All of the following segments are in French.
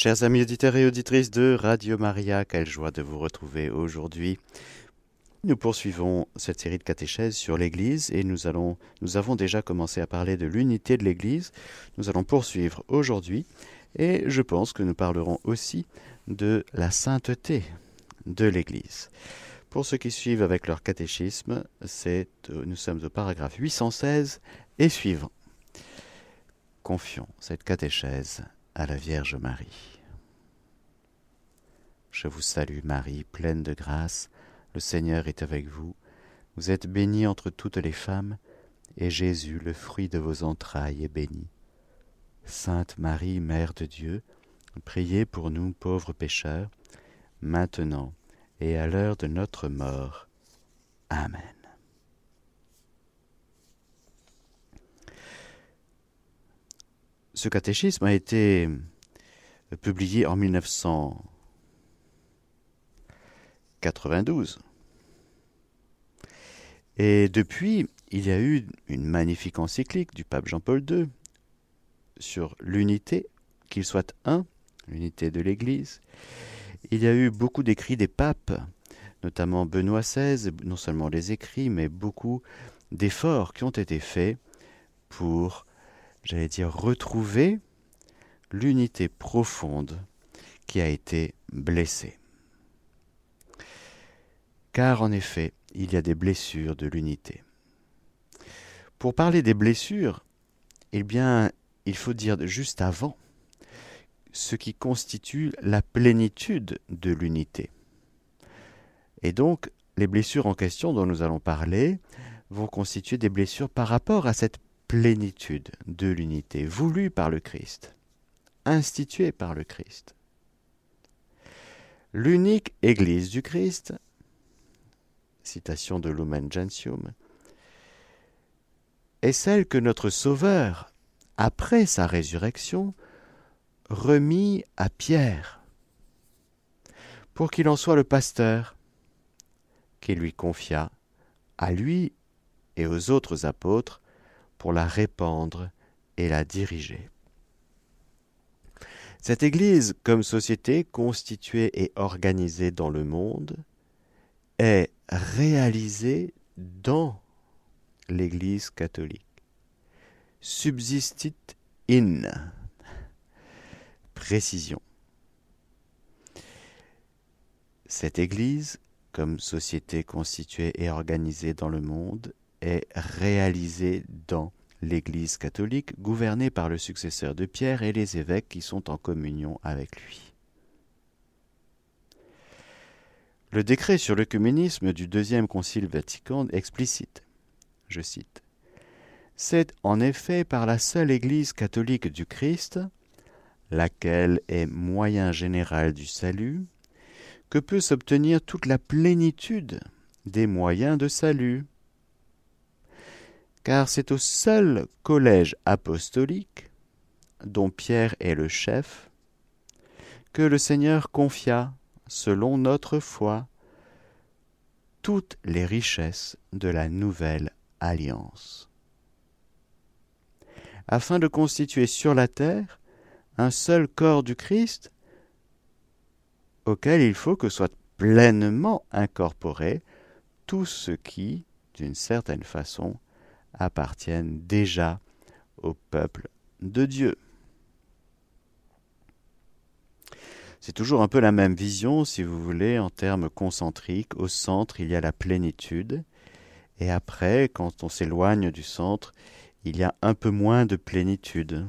Chers amis auditeurs et auditrices de Radio Maria, quelle joie de vous retrouver aujourd'hui. Nous poursuivons cette série de catéchèses sur l'Église et nous, allons, nous avons déjà commencé à parler de l'unité de l'Église. Nous allons poursuivre aujourd'hui et je pense que nous parlerons aussi de la sainteté de l'Église. Pour ceux qui suivent avec leur catéchisme, c'est, euh, nous sommes au paragraphe 816 et suivant. Confions cette catéchèse à la Vierge Marie. Je vous salue Marie, pleine de grâce, le Seigneur est avec vous. Vous êtes bénie entre toutes les femmes, et Jésus, le fruit de vos entrailles, est béni. Sainte Marie, Mère de Dieu, priez pour nous pauvres pécheurs, maintenant et à l'heure de notre mort. Amen. Ce catéchisme a été publié en 1992. Et depuis, il y a eu une magnifique encyclique du pape Jean-Paul II sur l'unité, qu'il soit un, l'unité de l'Église, il y a eu beaucoup d'écrits des papes, notamment Benoît XVI, non seulement les écrits, mais beaucoup d'efforts qui ont été faits pour, j'allais dire, retrouver l'unité profonde qui a été blessée. Car en effet, il y a des blessures de l'unité. Pour parler des blessures, eh bien, il faut dire juste avant ce qui constitue la plénitude de l'unité. Et donc, les blessures en question dont nous allons parler vont constituer des blessures par rapport à cette plénitude de l'unité voulue par le Christ, instituée par le Christ. L'unique Église du Christ, citation de Lumen Gentium, est celle que notre Sauveur, après sa résurrection, remis à Pierre, pour qu'il en soit le pasteur, qui lui confia, à lui et aux autres apôtres, pour la répandre et la diriger. Cette Église, comme société constituée et organisée dans le monde, est réalisée dans l'Église catholique. Subsistit in précision. Cette Église, comme société constituée et organisée dans le monde, est réalisée dans l'Église catholique, gouvernée par le successeur de Pierre et les évêques qui sont en communion avec lui. Le décret sur l'œcuménisme du deuxième concile Vatican explicite, je cite, C'est en effet par la seule Église catholique du Christ laquelle est moyen général du salut, que peut s'obtenir toute la plénitude des moyens de salut. Car c'est au seul collège apostolique, dont Pierre est le chef, que le Seigneur confia, selon notre foi, toutes les richesses de la nouvelle alliance. Afin de constituer sur la terre un seul corps du Christ auquel il faut que soit pleinement incorporé tout ce qui, d'une certaine façon, appartiennent déjà au peuple de Dieu. C'est toujours un peu la même vision, si vous voulez, en termes concentriques. Au centre, il y a la plénitude, et après, quand on s'éloigne du centre, il y a un peu moins de plénitude.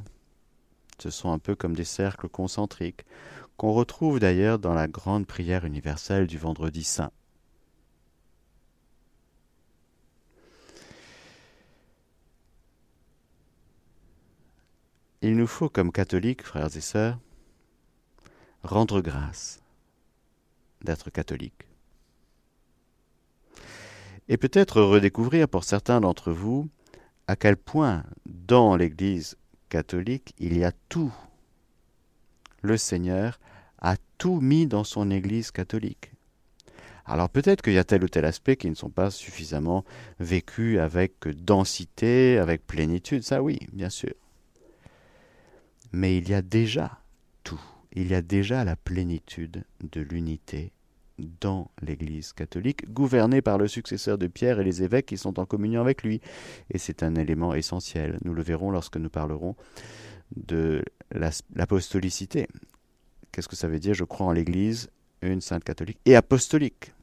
Ce sont un peu comme des cercles concentriques, qu'on retrouve d'ailleurs dans la grande prière universelle du vendredi saint. Il nous faut, comme catholiques, frères et sœurs, rendre grâce d'être catholiques. Et peut-être redécouvrir pour certains d'entre vous à quel point dans l'Église catholique, il y a tout. Le Seigneur a tout mis dans son Église catholique. Alors peut-être qu'il y a tel ou tel aspect qui ne sont pas suffisamment vécus avec densité, avec plénitude, ça oui, bien sûr. Mais il y a déjà tout. il y a déjà la plénitude de l'unité dans l'Église catholique, gouvernée par le successeur de Pierre et les évêques qui sont en communion avec lui. Et c'est un élément essentiel. Nous le verrons lorsque nous parlerons de l'apostolicité. Qu'est-ce que ça veut dire? Je crois en l'Église, une sainte catholique et apostolique.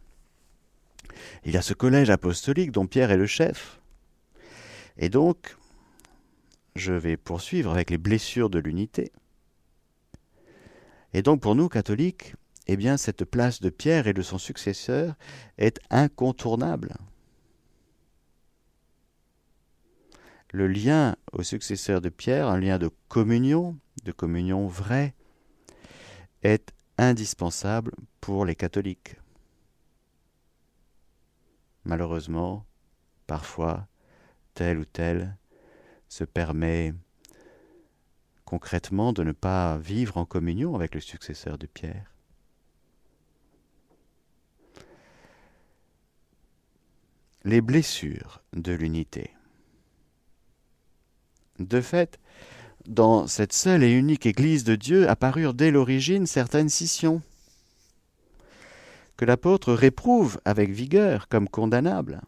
Il y a ce collège apostolique dont Pierre est le chef. Et donc, je vais poursuivre avec les blessures de l'unité. Et donc pour nous, catholiques, eh bien cette place de Pierre et de son successeur est incontournable. Le lien au successeur de Pierre, un lien de communion, de communion vraie, est indispensable pour les catholiques. Malheureusement, parfois, tel ou tel se permet concrètement de ne pas vivre en communion avec le successeur de Pierre. Les blessures de l'unité. De fait, dans cette seule et unique Église de Dieu apparurent dès l'origine certaines scissions, que l'apôtre réprouve avec vigueur comme condamnables.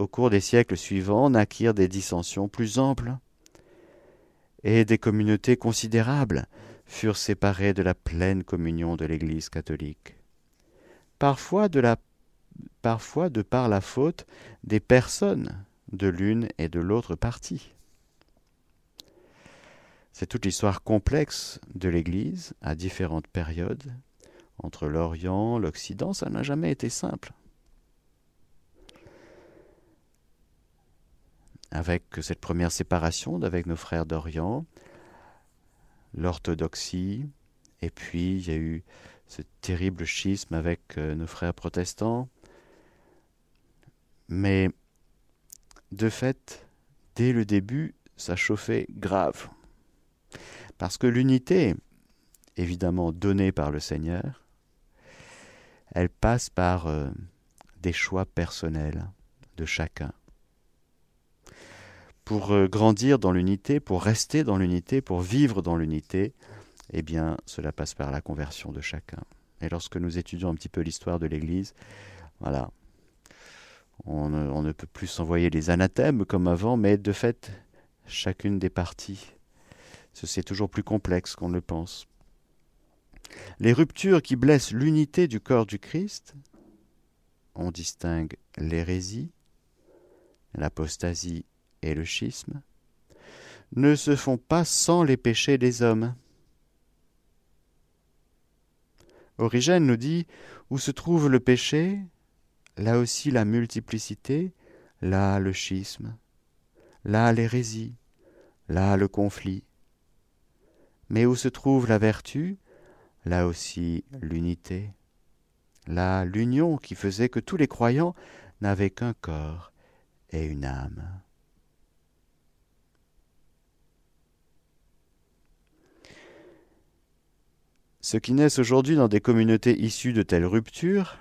Au cours des siècles suivants naquirent des dissensions plus amples, et des communautés considérables furent séparées de la pleine communion de l'Église catholique. Parfois de, la, parfois de par la faute des personnes de l'une et de l'autre partie. C'est toute l'histoire complexe de l'Église à différentes périodes. Entre l'Orient, l'Occident, ça n'a jamais été simple. Avec cette première séparation avec nos frères d'Orient, l'orthodoxie, et puis il y a eu ce terrible schisme avec euh, nos frères protestants. Mais de fait, dès le début, ça chauffait grave. Parce que l'unité, évidemment donnée par le Seigneur, elle passe par euh, des choix personnels de chacun pour euh, grandir dans l'unité, pour rester dans l'unité, pour vivre dans l'unité, eh bien, cela passe par la conversion de chacun. Et lorsque nous étudions un petit peu l'histoire de l'Église, voilà, on ne, peut plus s'envoyer les anathèmes comme avant, mais de fait, chacune des parties, ceci est toujours plus complexe qu'on le pense. Les ruptures qui blessent l'unité du corps du Christ, on distingue l'hérésie, l'apostasie et le schisme ne se font pas sans les péchés des hommes. Origène nous dit où se trouve le péché, là aussi la multiplicité, là le schisme, là l'hérésie, là le conflit. Mais où se trouve la vertu, là aussi l'unité, là l'union qui faisait que tous les croyants n'avaient qu'un corps et une âme. Ceux qui naissent aujourd'hui dans des communautés issues de telles ruptures,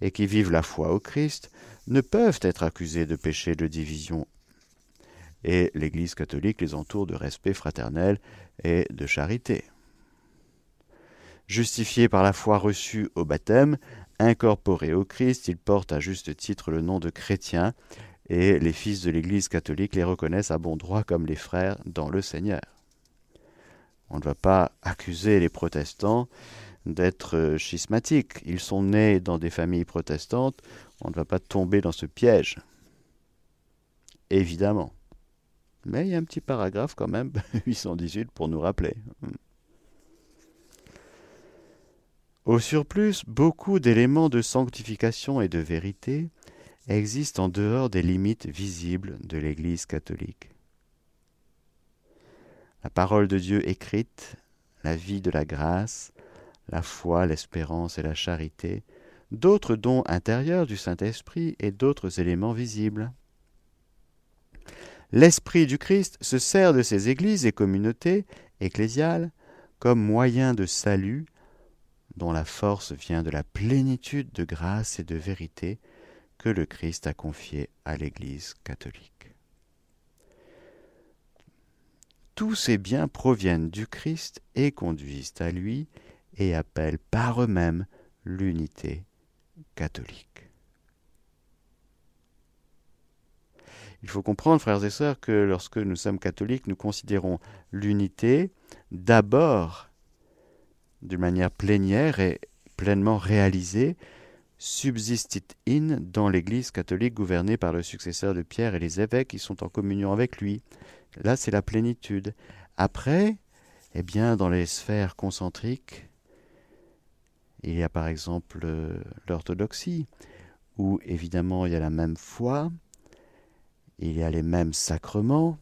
et qui vivent la foi au Christ, ne peuvent être accusés de péché de division. Et l'Église catholique les entoure de respect fraternel et de charité. Justifiés par la foi reçue au baptême, incorporés au Christ, ils portent à juste titre le nom de chrétiens, et les fils de l'Église catholique les reconnaissent à bon droit comme les frères dans le Seigneur. On ne va pas accuser les protestants d'être euh, schismatiques. Ils sont nés dans des familles protestantes. On ne va pas tomber dans ce piège. Évidemment. Mais il y a un petit paragraphe quand même, 818, pour nous rappeler. Au surplus, beaucoup d'éléments de sanctification et de vérité existent en dehors des limites visibles de l'Église catholique la parole de Dieu écrite, la vie de la grâce, la foi, l'espérance et la charité, d'autres dons intérieurs du Saint-Esprit et d'autres éléments visibles. L'Esprit du Christ se sert de ces églises et communautés ecclésiales comme moyen de salut dont la force vient de la plénitude de grâce et de vérité que le Christ a confiée à l'Église catholique. Tous ces biens proviennent du Christ et conduisent à lui et appellent par eux-mêmes l'unité catholique. Il faut comprendre, frères et sœurs, que lorsque nous sommes catholiques, nous considérons l'unité d'abord d'une manière plénière et pleinement réalisée, subsistit in dans l'Église catholique gouvernée par le successeur de Pierre et les évêques qui sont en communion avec lui. Là, c'est la plénitude. Après, eh bien, dans les sphères concentriques, il y a par exemple euh, l'orthodoxie, où évidemment il y a la même foi, il y a les mêmes sacrements,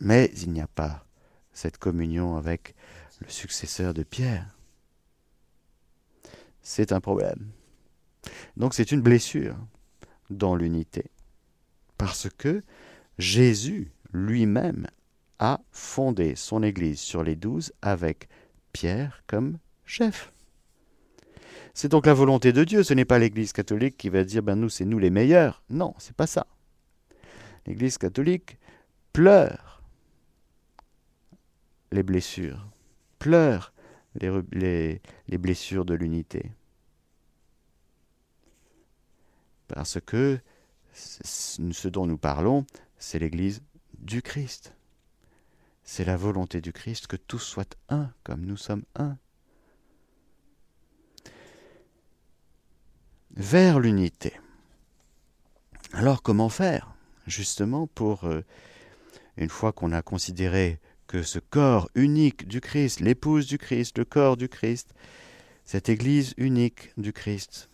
mais il n'y a pas cette communion avec le successeur de Pierre. C'est un problème. Donc c'est une blessure dans l'unité. Parce que Jésus lui-même a fondé son Église sur les douze avec Pierre comme chef. C'est donc la volonté de Dieu, ce n'est pas l'Église catholique qui va dire ben nous c'est nous les meilleurs. Non, c'est pas ça. L'Église catholique pleure les blessures, pleure les, les blessures de l'unité. Parce que ce dont nous parlons, c'est l'Église du Christ. C'est la volonté du Christ que tous soient un, comme nous sommes un. Vers l'unité. Alors comment faire justement pour, euh, une fois qu'on a considéré que ce corps unique du Christ, l'épouse du Christ, le corps du Christ, cette Église unique du Christ,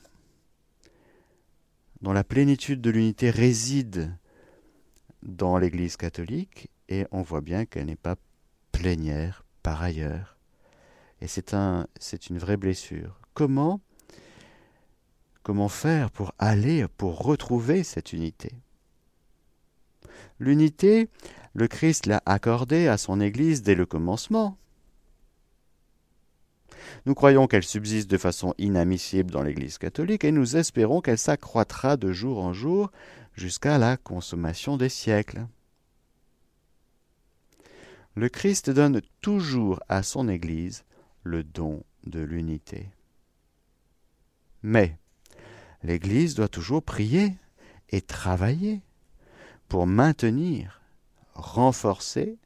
dont la plénitude de l'unité réside dans l'Église catholique, et on voit bien qu'elle n'est pas plénière par ailleurs. Et c'est un, une vraie blessure. Comment, comment faire pour aller, pour retrouver cette unité? L'unité, le Christ l'a accordée à son Église dès le commencement. Nous croyons qu'elle subsiste de façon inadmissible dans l'Église catholique et nous espérons qu'elle s'accroîtra de jour en jour jusqu'à la consommation des siècles. Le Christ donne toujours à son Église le don de l'unité. Mais l'Église doit toujours prier et travailler pour maintenir, renforcer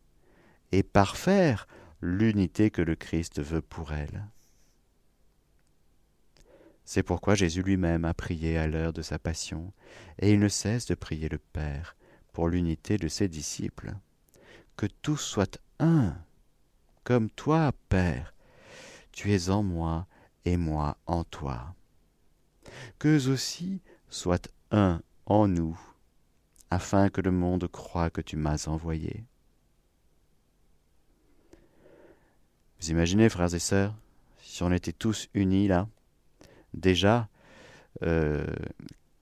et parfaire l'unité que le Christ veut pour elle. C'est pourquoi Jésus lui-même a prié à l'heure de sa passion, et il ne cesse de prier le Père pour l'unité de ses disciples. Que tous soient un, comme toi, Père, tu es en moi et moi en toi. Qu'eux aussi soient un en nous, afin que le monde croie que tu m'as envoyé. Vous imaginez, frères et sœurs, si on était tous unis là, déjà, euh,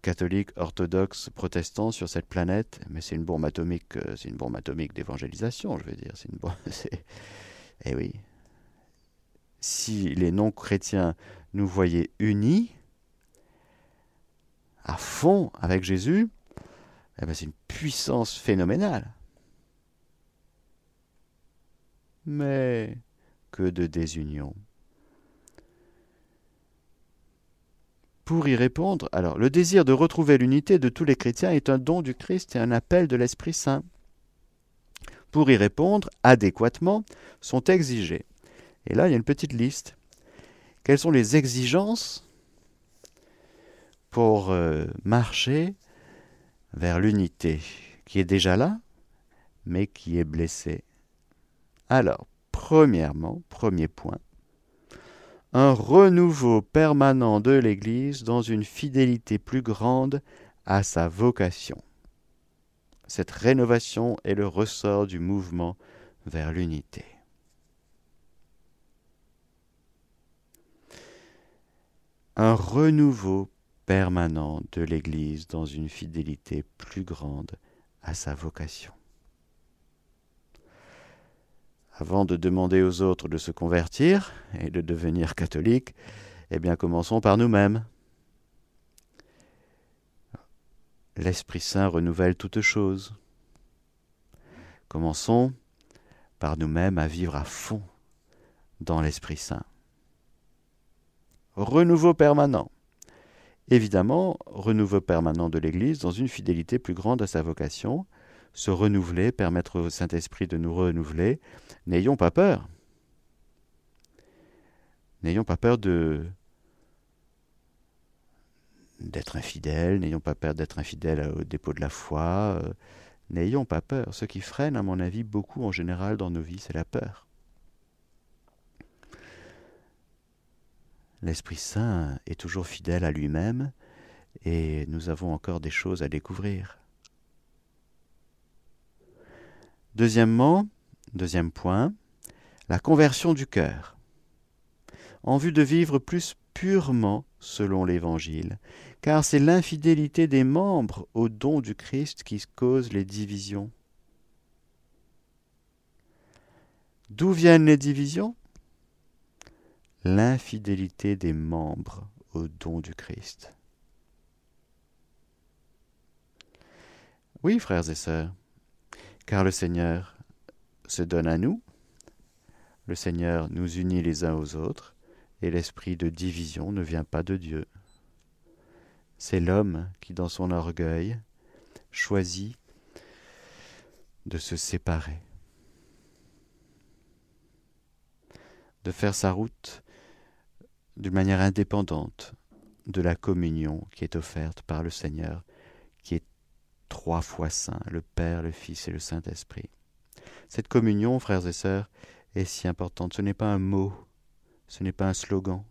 catholiques, orthodoxes, protestants sur cette planète, mais c'est une bombe atomique, euh, c'est une bombe atomique d'évangélisation, je veux dire, c'est une bombe. eh oui. Si les non-chrétiens nous voyaient unis, à fond avec Jésus, eh ben, c'est une puissance phénoménale. Mais que de désunion. Pour y répondre, alors le désir de retrouver l'unité de tous les chrétiens est un don du Christ et un appel de l'Esprit Saint. Pour y répondre adéquatement, sont exigés. Et là, il y a une petite liste. Quelles sont les exigences pour euh, marcher vers l'unité qui est déjà là, mais qui est blessée? Alors, premièrement, premier point, un renouveau permanent de l'Église dans une fidélité plus grande à sa vocation. Cette rénovation est le ressort du mouvement vers l'unité. Un renouveau permanent de l'Église dans une fidélité plus grande à sa vocation. Avant de demander aux autres de se convertir et de devenir catholiques, eh bien commençons par nous-mêmes. L'Esprit Saint renouvelle toutes choses. Commençons par nous-mêmes à vivre à fond dans l'Esprit Saint. Renouveau permanent. Évidemment, renouveau permanent de l'Église dans une fidélité plus grande à sa vocation, se renouveler, permettre au Saint-Esprit de nous renouveler. N'ayons pas peur. N'ayons pas peur d'être infidèles, n'ayons pas peur d'être infidèles au dépôt de la foi, euh, n'ayons pas peur. Ce qui freine, à mon avis, beaucoup en général dans nos vies, c'est la peur. L'Esprit Saint est toujours fidèle à lui-même et nous avons encore des choses à découvrir. Deuxièmement, deuxième point, la conversion du cœur. En vue de vivre plus purement selon l'Évangile, car c'est l'infidélité des membres au don du Christ qui cause les divisions. D'où viennent les divisions? L'infidélité des membres au don du Christ. Oui, frères et sœurs, car le Seigneur se donne à nous, le Seigneur nous unit les uns aux autres, et l'esprit de division ne vient pas de Dieu. C'est l'homme qui, dans son orgueil, choisit de se séparer, de faire sa route d'une manière indépendante de la communion qui est offerte par le Seigneur, qui est trois fois saint, le Père, le Fils et le Saint-Esprit. Cette communion, frères et sœurs, est si importante. Ce n'est pas un mot, ce n'est pas un slogan,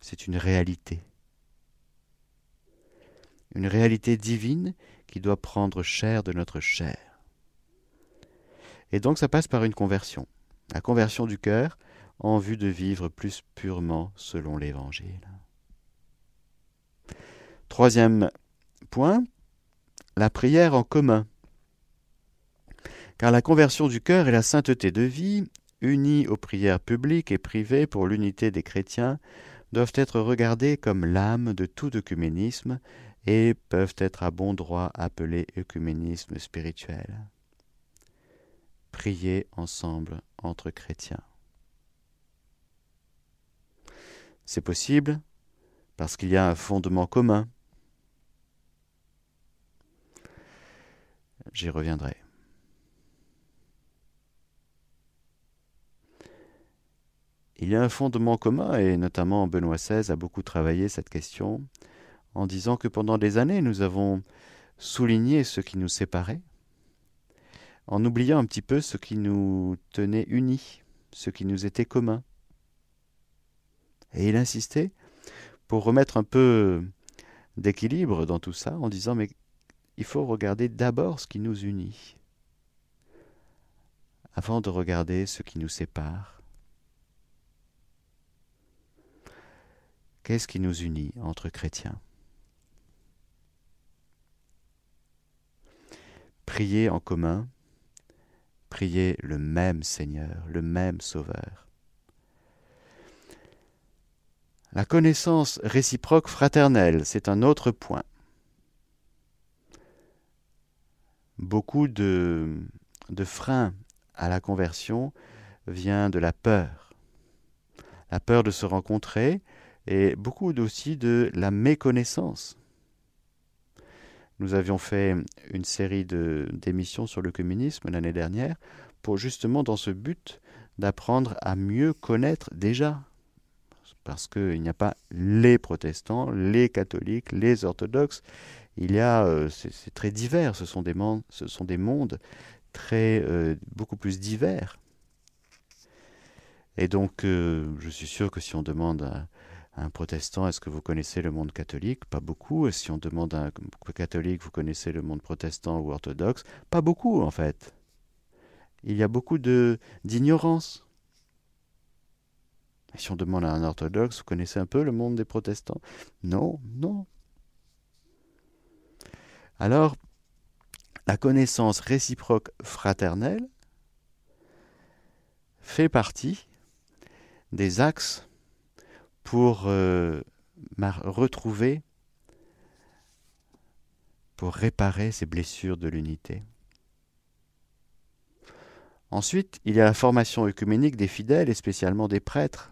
c'est une réalité. Une réalité divine qui doit prendre chair de notre chair. Et donc ça passe par une conversion. La conversion du cœur en vue de vivre plus purement selon l'Évangile. Troisième point, la prière en commun. Car la conversion du cœur et la sainteté de vie, unies aux prières publiques et privées pour l'unité des chrétiens, doivent être regardées comme l'âme de tout œcuménisme et peuvent être à bon droit appelées œcuménisme spirituel. Prier ensemble entre chrétiens. C'est possible parce qu'il y a un fondement commun J'y reviendrai. Il y a un fondement commun, et notamment Benoît XVI a beaucoup travaillé cette question, en disant que pendant des années nous avons souligné ce qui nous séparait, en oubliant un petit peu ce qui nous tenait unis, ce qui nous était commun. Et il insistait pour remettre un peu d'équilibre dans tout ça, en disant mais il faut regarder d'abord ce qui nous unit, avant de regarder ce qui nous sépare. Qu'est-ce qui nous unit entre chrétiens? Prier en commun, prier le même Seigneur, le même Sauveur. La connaissance réciproque fraternelle, c'est un autre point. Beaucoup de, freins à la conversion vient de la peur. La peur de se rencontrer et beaucoup aussi de la méconnaissance. Nous avions fait une série d'émissions sur le communisme l'année dernière pour justement dans ce but d'apprendre à mieux connaître déjà. Parce qu'il n'y a pas les protestants, les catholiques, les orthodoxes, il y a, euh, c'est très divers, ce sont des, mondes, très, euh, beaucoup plus divers. Et donc, euh, je suis sûr que si on demande à, un protestant, est-ce que vous connaissez le monde catholique? Pas beaucoup. Et si on demande à un catholique, vous connaissez le monde protestant ou orthodoxe? Pas beaucoup, en fait. Il y a beaucoup d'ignorance. Et si on demande à un orthodoxe, vous connaissez un peu le monde des protestants? Non, non, alors, la connaissance réciproque fraternelle fait partie des axes pour euh, retrouver, pour réparer ces blessures de l'unité. Ensuite, il y a la formation œcuménique des fidèles et spécialement des prêtres.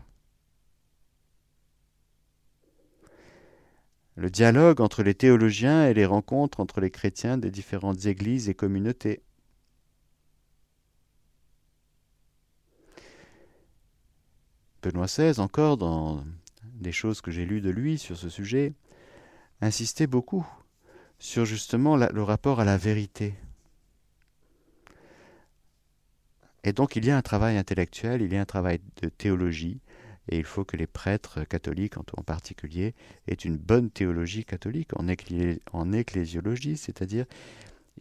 Le dialogue entre les théologiens et les rencontres entre les chrétiens des différentes églises et communautés. Benoît XVI, encore dans des choses que j'ai lues de lui sur ce sujet, insistait beaucoup sur justement le rapport à la vérité. Et donc il y a un travail intellectuel, il y a un travail de théologie, et il faut que les prêtres catholiques en, particulier aient une bonne théologie catholique en, ecclésiologie, c'est-à-dire,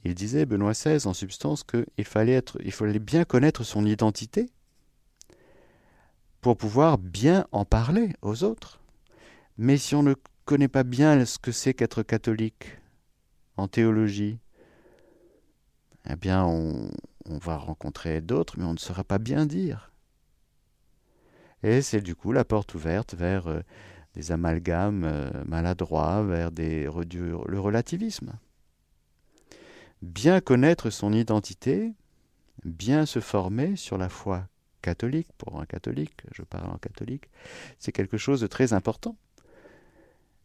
il disait, Benoît XVI, en substance, qu'il fallait, être, il fallait bien connaître son identité pour pouvoir bien en parler aux autres. Mais si on ne connaît pas bien ce que c'est qu'être catholique en théologie, eh bien on va rencontrer d'autres, mais on ne saura pas bien dire. Et c'est du coup la porte ouverte vers euh, des amalgames euh, maladroits, vers le relativisme. Bien connaître son identité, bien se former sur la foi catholique, pour un catholique, je parle en catholique, c'est quelque chose de très important.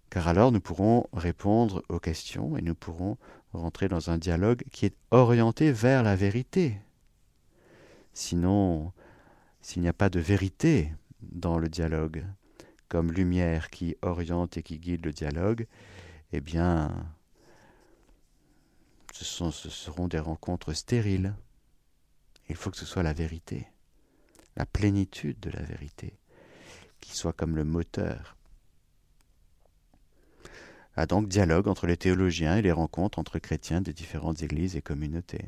Car alors nous pourrons répondre aux questions et nous pourrons rentrer dans un dialogue qui est orienté vers la vérité. Sinon, s'il n'y a pas de vérité dans le dialogue, comme lumière qui oriente et qui guide le dialogue, eh bien, ce, seront des rencontres stériles. Il faut que ce soit la vérité, la plénitude de la vérité, qui soit comme le moteur a donc dialogue entre les théologiens et les rencontres entre chrétiens des différentes églises et communautés.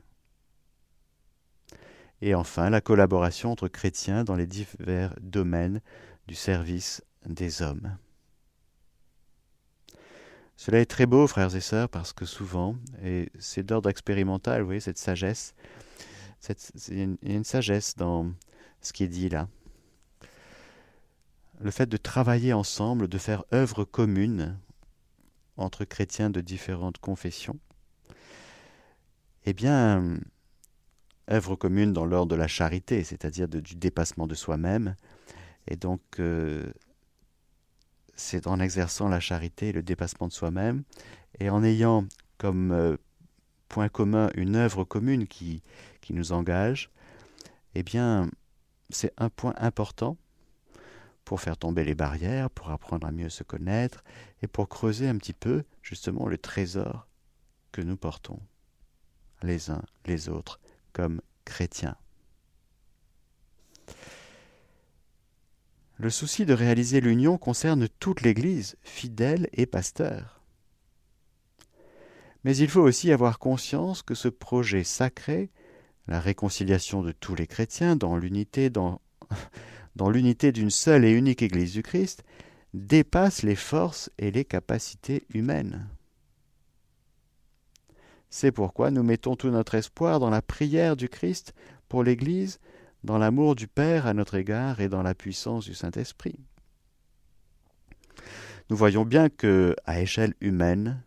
Et enfin, la collaboration entre chrétiens dans les divers domaines du service des hommes. Cela est très beau, frères et sœurs, parce que souvent, et c'est d'ordre expérimental, vous voyez, cette sagesse, il y a une sagesse dans ce qui est dit là. Le fait de travailler ensemble, de faire œuvre commune entre chrétiens de différentes confessions, eh bien, œuvre commune dans l'ordre de la charité, c'est-à-dire du dépassement de soi-même. Et donc, euh, c'est en exerçant la charité, le dépassement de soi-même, et en ayant comme euh, point commun une œuvre commune qui, qui nous engage, eh bien, c'est un point important pour faire tomber les barrières, pour apprendre à mieux se connaître et pour creuser un petit peu justement le trésor que nous portons les uns les autres comme chrétiens. Le souci de réaliser l'union concerne toute l'Église, fidèles et pasteurs. Mais il faut aussi avoir conscience que ce projet sacré, la réconciliation de tous les chrétiens dans l'unité, dans l'unité d'une seule et unique Église du Christ, dépasse les forces et les capacités humaines. C'est pourquoi nous mettons tout notre espoir dans la prière du Christ pour l'Église, dans l'amour du Père à notre égard et dans la puissance du Saint-Esprit. Nous voyons bien que, à échelle humaine,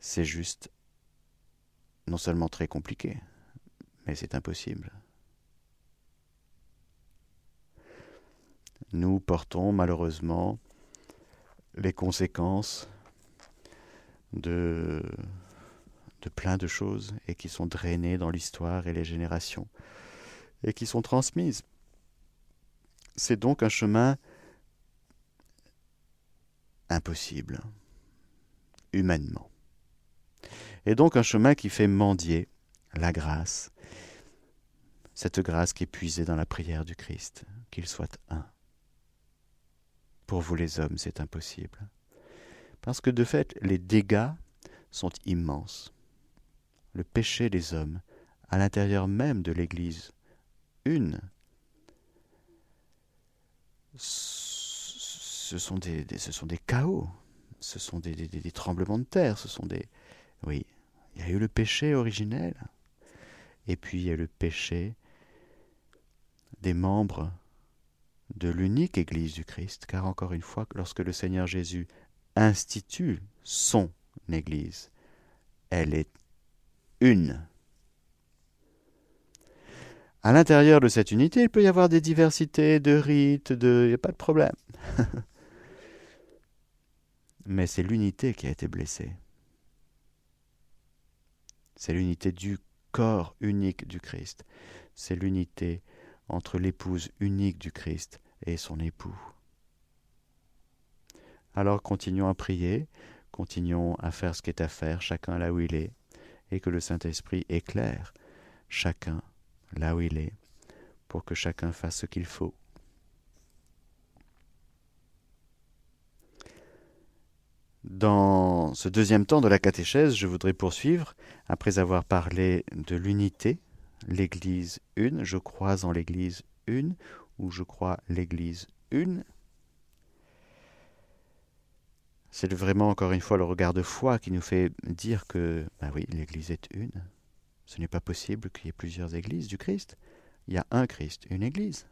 c'est juste non seulement très compliqué, mais c'est impossible. Nous portons malheureusement les conséquences de de plein de choses et qui sont drainées dans l'histoire et les générations et qui sont transmises. C'est donc un chemin impossible, humainement. Et donc un chemin qui fait mendier la grâce, cette grâce qui est puisée dans la prière du Christ, qu'il soit un. Pour vous les hommes, c'est impossible. Parce que de fait, les dégâts sont immenses le péché des hommes à l'intérieur même de l'Église. Une. Ce sont des, ce sont des chaos, ce sont des, tremblements de terre, ce sont des... Oui, il y a eu le péché originel, et puis il y a le péché des membres de l'unique Église du Christ, car encore une fois, lorsque le Seigneur Jésus institue son Église, elle est une. À l'intérieur de cette unité, il peut y avoir des diversités de rites, de... il n'y a pas de problème. Mais c'est l'unité qui a été blessée. C'est l'unité du corps unique du Christ. C'est l'unité entre l'épouse unique du Christ et son époux. Alors continuons à prier, continuons à faire ce qui est à faire, chacun là où il est, et que le Saint-Esprit éclaire chacun là où il est, pour que chacun fasse ce qu'il faut. Dans ce deuxième temps de la catéchèse, je voudrais poursuivre, après avoir parlé de l'unité, l'Église une, je crois en l'Église une, ou je crois l'Église une. C'est vraiment encore une fois le regard de foi qui nous fait dire que, ben oui, l'Église est une. Ce n'est pas possible qu'il y ait plusieurs églises du Christ. Il y a un Christ, une Église.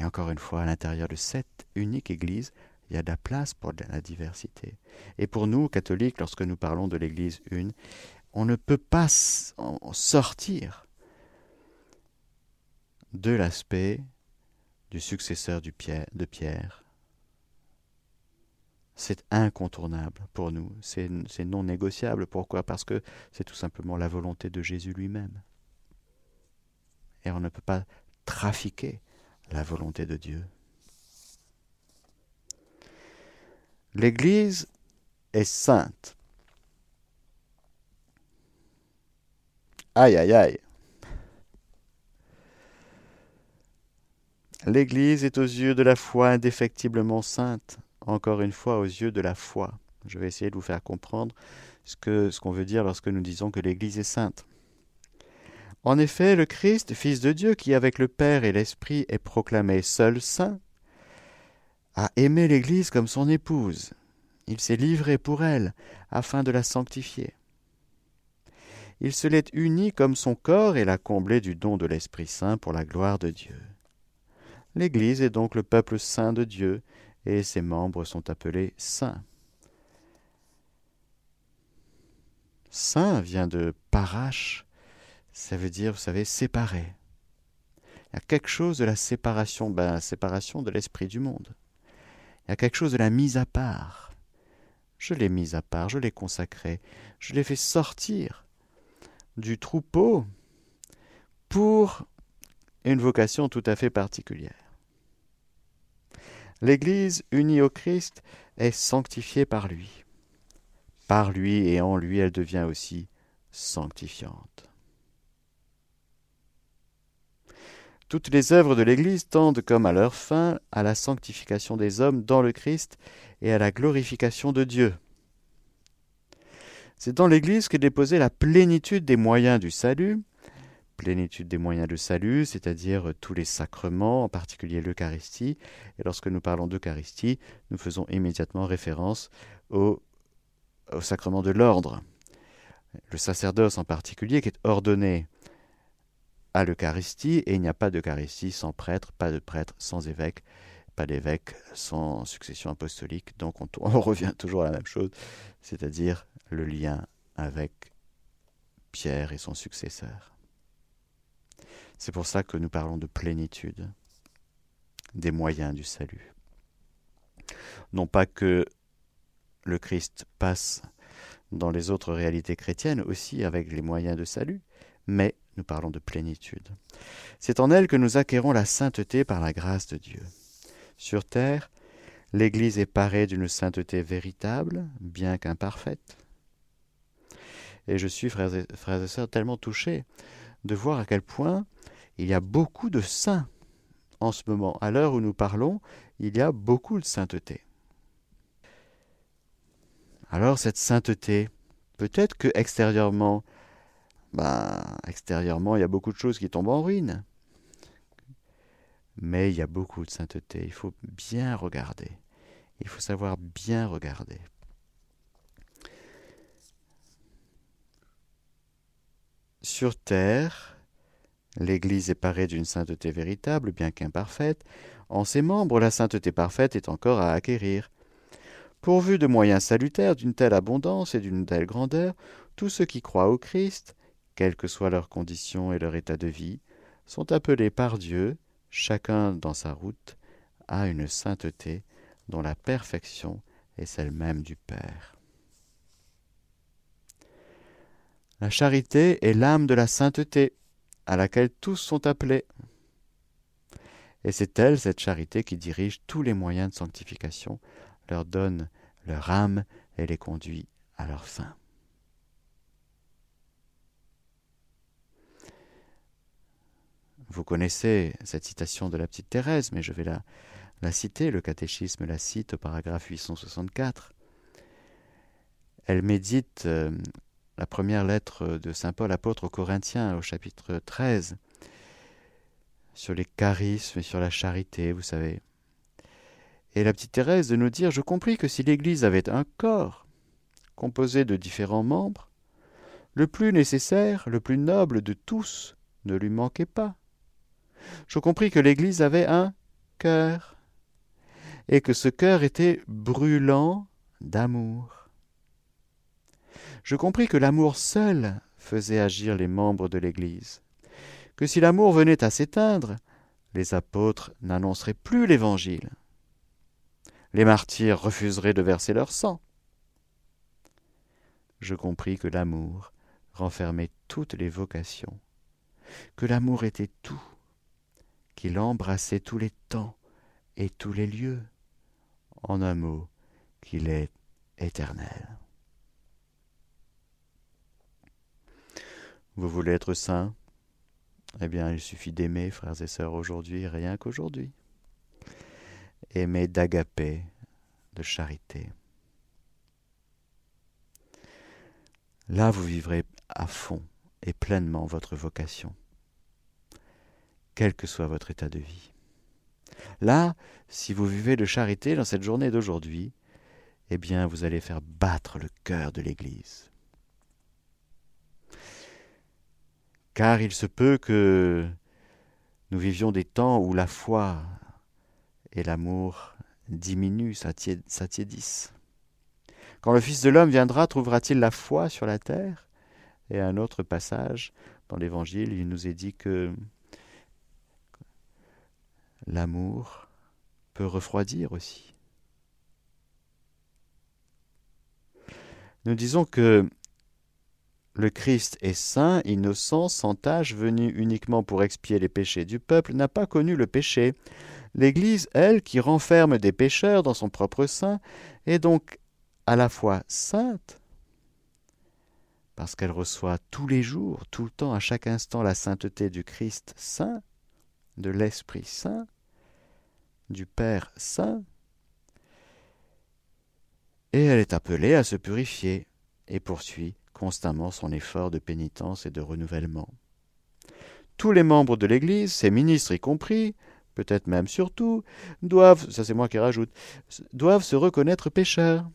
Et encore une fois, à l'intérieur de cette unique Église, il y a de la place pour la diversité. Et pour nous, catholiques, lorsque nous parlons de l'Église une, on ne peut pas sortir de l'aspect du successeur de Pierre. C'est incontournable pour nous, c'est non négociable. Pourquoi? Parce que c'est tout simplement la volonté de Jésus lui-même. Et on ne peut pas trafiquer la volonté de Dieu. L'Église est sainte. Aïe, aïe, aïe. L'Église est aux yeux de la foi indéfectiblement sainte, encore une fois aux yeux de la foi. Je vais essayer de vous faire comprendre ce qu'on veut dire lorsque nous disons que l'Église est sainte. En effet, le Christ, Fils de Dieu, qui avec le Père et l'Esprit est proclamé seul saint, a aimé l'Église comme son épouse. Il s'est livré pour elle, afin de la sanctifier. Il se l'est uni comme son corps et l'a comblé du don de l'Esprit Saint pour la gloire de Dieu. L'Église est donc le peuple saint de Dieu, et ses membres sont appelés saints. Saint vient de parache, ça veut dire, vous savez, séparé. Il y a quelque chose de la séparation, ben, la séparation de l'esprit du monde. Il y a quelque chose de la mise à part. Je l'ai mise à part, je l'ai consacré, je l'ai fait sortir du troupeau pour une vocation tout à fait particulière. L'Église unie au Christ est sanctifiée par lui. Par lui et en lui, elle devient aussi sanctifiante. Toutes les œuvres de l'Église tendent comme à leur fin à la sanctification des hommes dans le Christ et à la glorification de Dieu. C'est dans l'Église qu'est déposée la plénitude des moyens du salut, plénitude des moyens de salut, c'est-à-dire tous les sacrements, en particulier l'Eucharistie. Et lorsque nous parlons d'Eucharistie, nous faisons immédiatement référence au, sacrement de l'ordre. Le sacerdoce en particulier qui est ordonné à l'Eucharistie, et il n'y a pas d'Eucharistie sans prêtre, pas de prêtre sans évêque, pas d'évêque sans succession apostolique. Donc on, on, revient toujours à la même chose, c'est-à-dire le lien avec Pierre et son successeur. C'est pour ça que nous parlons de plénitude, des moyens du salut. Non pas que le Christ passe dans les autres réalités chrétiennes aussi avec les moyens de salut, mais nous parlons de plénitude. C'est en elle que nous acquérons la sainteté par la grâce de Dieu. Sur terre, l'Église est parée d'une sainteté véritable, bien qu'imparfaite. Et je suis, frères et, sœurs, tellement touché de voir à quel point il y a beaucoup de saints en ce moment. À l'heure où nous parlons, il y a beaucoup de sainteté. Alors cette sainteté, peut-être que extérieurement, ben, extérieurement, il y a beaucoup de choses qui tombent en ruine. Mais il y a beaucoup de sainteté. Il faut bien regarder. Il faut savoir bien regarder. Sur terre, l'Église est parée d'une sainteté véritable, bien qu'imparfaite. En ses membres, la sainteté parfaite est encore à acquérir. Pourvu de moyens salutaires d'une telle abondance et d'une telle grandeur, tous ceux qui croient au Christ quelles que soient leurs conditions et leur état de vie, sont appelés par Dieu, chacun dans sa route, à une sainteté dont la perfection est celle même du Père. La charité est l'âme de la sainteté, à laquelle tous sont appelés. Et c'est elle, cette charité, qui dirige tous les moyens de sanctification, leur donne leur âme et les conduit à leur fin. Vous connaissez cette citation de la petite Thérèse, mais je vais la, citer. Le catéchisme la cite au paragraphe 864. Elle médite euh, la première lettre de Saint Paul apôtre aux Corinthiens au chapitre 13 sur les charismes et sur la charité, vous savez. Et la petite Thérèse de nous dire Je compris que si l'Église avait un corps composé de différents membres, le plus nécessaire, le plus noble de tous ne lui manquait pas. Je compris que l'Église avait un cœur, et que ce cœur était brûlant d'amour. Je compris que l'amour seul faisait agir les membres de l'Église, que si l'amour venait à s'éteindre, les apôtres n'annonceraient plus l'Évangile. Les martyrs refuseraient de verser leur sang. Je compris que l'amour renfermait toutes les vocations, que l'amour était tout, qu'il embrassait tous les temps et tous les lieux, en un mot, qu'il est éternel. Vous voulez être saint? Eh bien, il suffit d'aimer, frères et sœurs, aujourd'hui, rien qu'aujourd'hui. Aimer d'agapé, de charité. Là, vous vivrez à fond et pleinement votre vocation quel que soit votre état de vie. Là, si vous vivez de charité dans cette journée d'aujourd'hui, eh bien, vous allez faire battre le cœur de l'Église. Car il se peut que nous vivions des temps où la foi et l'amour diminuent, s'attiédissent. Quand le Fils de l'homme viendra, trouvera-t-il la foi sur la terre? Et un autre passage dans l'Évangile, il nous est dit que l'amour peut refroidir aussi. Nous disons que le Christ est saint, innocent, sans tache, venu uniquement pour expier les péchés du peuple, n'a pas connu le péché. L'Église, elle, qui renferme des pécheurs dans son propre sein, est donc à la fois sainte, parce qu'elle reçoit tous les jours, tout le temps, à chaque instant, la sainteté du Christ saint, de l'Esprit saint, du Père Saint, et elle est appelée à se purifier et poursuit constamment son effort de pénitence et de renouvellement. Tous les membres de l'Église, ses ministres y compris, peut-être même surtout, doivent, ça c'est moi qui rajoute, doivent se reconnaître pécheurs.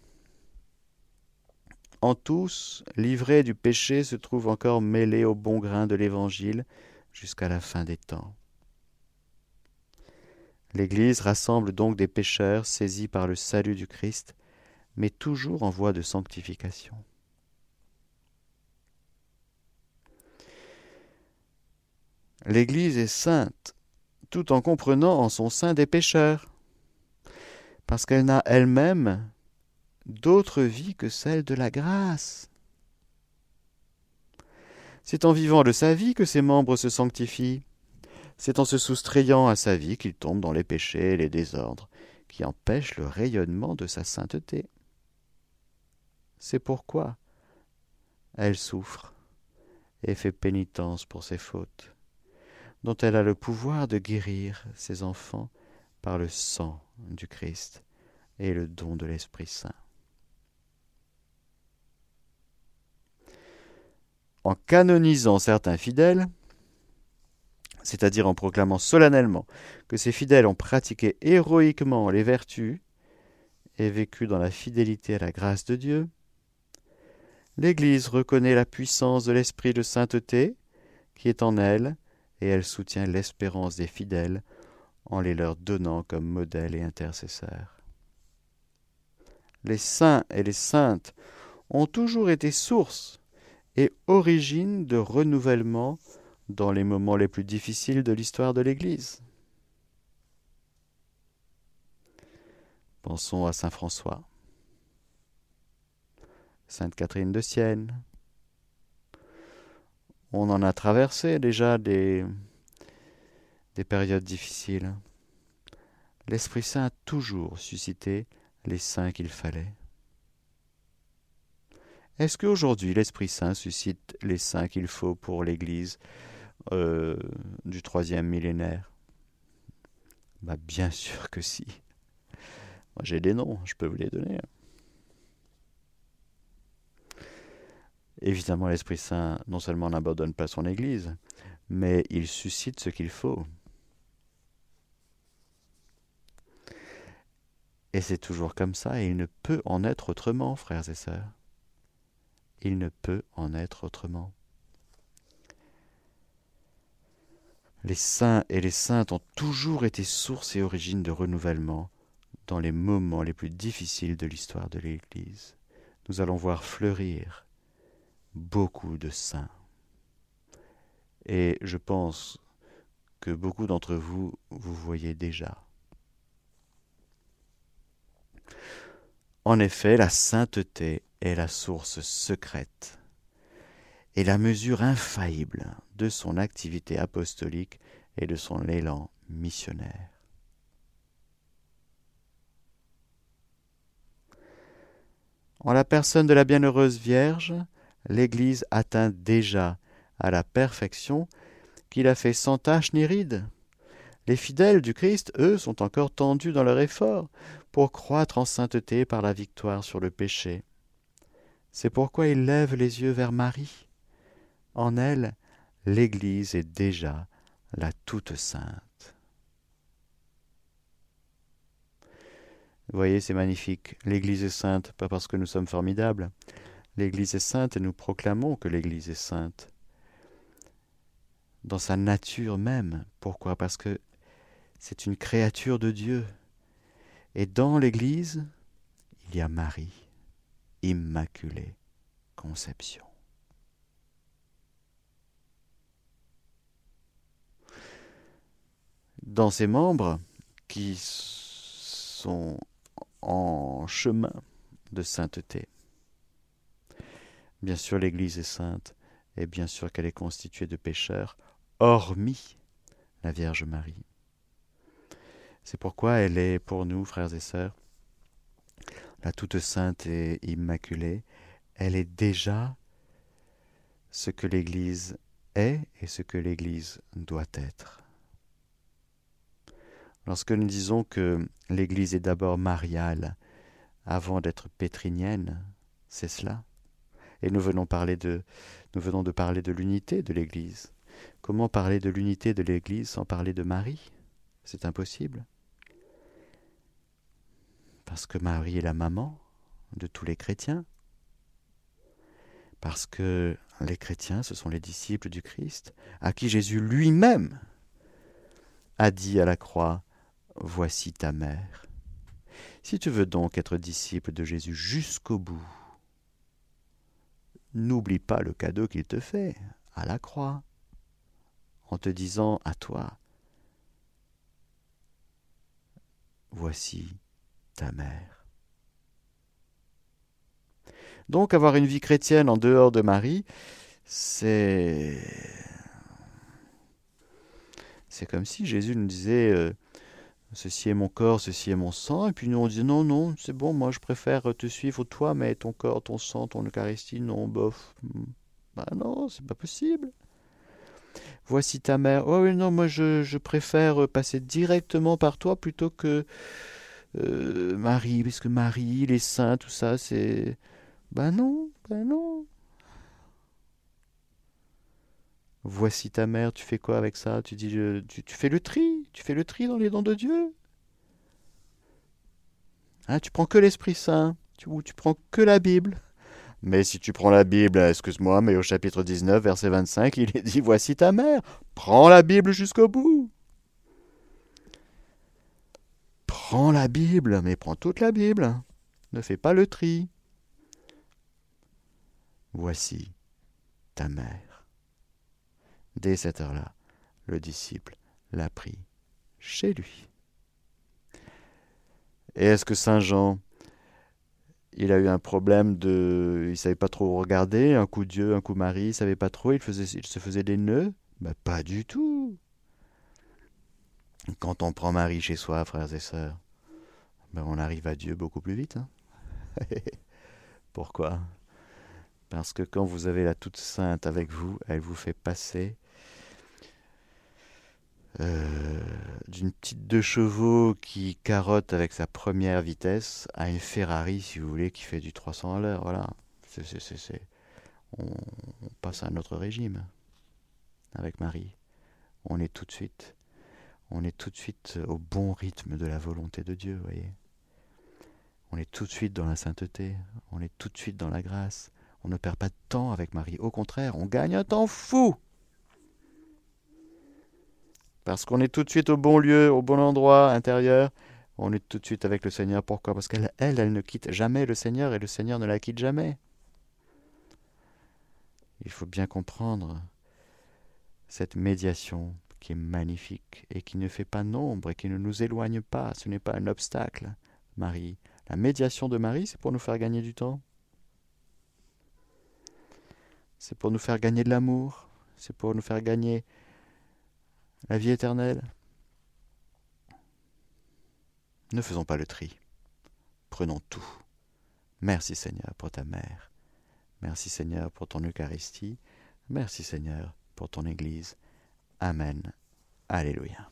En tous, l'ivrée du péché se trouve encore mêlée au bon grain de l'Évangile jusqu'à la fin des temps. L'Église rassemble donc des pécheurs saisis par le salut du Christ, mais toujours en voie de sanctification. L'Église est sainte, tout en comprenant en son sein des pécheurs, parce qu'elle n'a elle-même d'autre vie que celle de la grâce. C'est en vivant de sa vie que ses membres se sanctifient. C'est en se soustrayant à sa vie qu'il tombe dans les péchés et les désordres, qui empêchent le rayonnement de sa sainteté. C'est pourquoi elle souffre et fait pénitence pour ses fautes, dont elle a le pouvoir de guérir ses enfants par le sang du Christ et le don de l'Esprit Saint. En canonisant certains fidèles, c'est-à-dire en proclamant solennellement que ces fidèles ont pratiqué héroïquement les vertus et vécu dans la fidélité à la grâce de Dieu, l'Église reconnaît la puissance de l'esprit de sainteté qui est en elle, et elle soutient l'espérance des fidèles en les leur donnant comme modèle et intercesseurs. Les saints et les saintes ont toujours été source et origine de renouvellement dans les moments les plus difficiles de l'histoire de l'Église. Pensons à Saint François, Sainte Catherine de Sienne. On en a traversé déjà des, des périodes difficiles. L'Esprit Saint a toujours suscité les saints qu'il fallait. Est-ce qu'aujourd'hui l'Esprit Saint suscite les saints qu'il faut pour l'Église euh, du troisième millénaire? Bah, Bien sûr que si. J'ai des noms, je peux vous les donner. Évidemment, l'Esprit Saint non seulement n'abandonne pas son Église, mais il suscite ce qu'il faut. Et c'est toujours comme ça, et il ne peut en être autrement, frères et sœurs. Il ne peut en être autrement. Les saints et les saintes ont toujours été source et origine de renouvellement dans les moments les plus difficiles de l'histoire de l'Église. Nous allons voir fleurir beaucoup de saints. Et je pense que beaucoup d'entre vous, vous voyez déjà. En effet, la sainteté est la source secrète et la mesure infaillible de son activité apostolique et de son élan missionnaire. En la personne de la bienheureuse Vierge, l'Église atteint déjà à la perfection qu'il a fait sans tache ni ride. Les fidèles du Christ, eux, sont encore tendus dans leur effort pour croître en sainteté par la victoire sur le péché. C'est pourquoi ils lèvent les yeux vers Marie. En elle, l'Église est déjà la toute sainte. Vous voyez, c'est magnifique. L'Église est sainte, pas parce que nous sommes formidables. L'Église est sainte et nous proclamons que l'Église est sainte. Dans sa nature même. Pourquoi? Parce que c'est une créature de Dieu. Et dans l'Église, il y a Marie, Immaculée Conception. Dans ses membres qui sont en chemin de sainteté. Bien sûr, l'Église est sainte, et bien sûr qu'elle est constituée de pécheurs, hormis la Vierge Marie. C'est pourquoi elle est pour nous, frères et sœurs, la toute sainte et immaculée, elle est déjà ce que l'Église est et ce que l'Église doit être. Lorsque nous disons que l'Église est d'abord mariale avant d'être pétrinienne, c'est cela. Et nous venons, parler de, nous venons de parler de l'unité de l'Église. Comment parler de l'unité de l'Église sans parler de Marie? C'est impossible. Parce que Marie est la maman de tous les chrétiens. Parce que les chrétiens, ce sont les disciples du Christ, à qui Jésus lui-même a dit à la croix, Voici ta mère. Si tu veux donc être disciple de Jésus jusqu'au bout, n'oublie pas le cadeau qu'il te fait à la croix, en te disant à toi, Voici ta mère. Donc avoir une vie chrétienne en dehors de Marie, c'est... C'est comme si Jésus nous disait, euh, ceci est mon corps, ceci est mon sang. Et puis nous on dit non, non, c'est bon, moi je préfère te suivre toi, mais ton corps, ton sang, ton Eucharistie, non, bof. Ben non, c'est pas possible. Voici ta mère. Oh oui, non, moi je, je préfère passer directement par toi plutôt que euh, Marie, parce que Marie, les saints, tout ça, c'est. Ben non, ben non. Voici ta mère, tu fais quoi avec ça? Tu dis, tu, fais le tri, tu fais le tri dans les dons de Dieu? Hein, tu prends que l'Esprit Saint, tu, tu prends que la Bible. Mais si tu prends la Bible, excuse-moi, mais au chapitre 19, verset 25, il est dit, voici ta mère, prends la Bible jusqu'au bout. Prends la Bible, mais prends toute la Bible. Ne fais pas le tri. Voici ta mère. Dès cette heure-là, le disciple l'a pris chez lui. Et est-ce que Saint Jean, il a eu un problème de, il savait pas trop regarder, un coup Dieu, un coup Marie, il savait pas trop, il, faisait, il se faisait des nœuds? Ben, Pas du tout. Quand on prend Marie chez soi, frères et sœurs, ben, on arrive à Dieu beaucoup plus vite. Hein. Pourquoi? Parce que quand vous avez la toute sainte avec vous, elle vous fait passer d'une petite deux chevaux qui carotte avec sa première vitesse à une Ferrari, si vous voulez, qui fait du 300 à l'heure. Voilà. On, on, passe à un autre régime avec Marie. On est tout de suite, on est tout de suite au bon rythme de la volonté de Dieu, voyez. On est tout de suite dans la sainteté, on est tout de suite dans la grâce. On ne perd pas de temps avec Marie. Au contraire, on gagne un temps fou. Parce qu'on est tout de suite au bon lieu, au bon endroit intérieur. On est tout de suite avec le Seigneur. Pourquoi? Parce qu'elle, elle, ne quitte jamais le Seigneur et le Seigneur ne la quitte jamais. Il faut bien comprendre cette médiation qui est magnifique et qui ne fait pas nombre et qui ne nous éloigne pas. Ce n'est pas un obstacle, Marie. La médiation de Marie, c'est pour nous faire gagner du temps. C'est pour nous faire gagner de l'amour. C'est pour nous faire gagner la vie éternelle. Ne faisons pas le tri. Prenons tout. Merci Seigneur pour ta mère. Merci Seigneur pour ton Eucharistie. Merci Seigneur pour ton Église. Amen. Alléluia.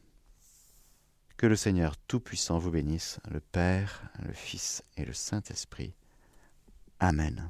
Que le Seigneur Tout-Puissant vous bénisse, le Père, le Fils et le Saint-Esprit. Amen.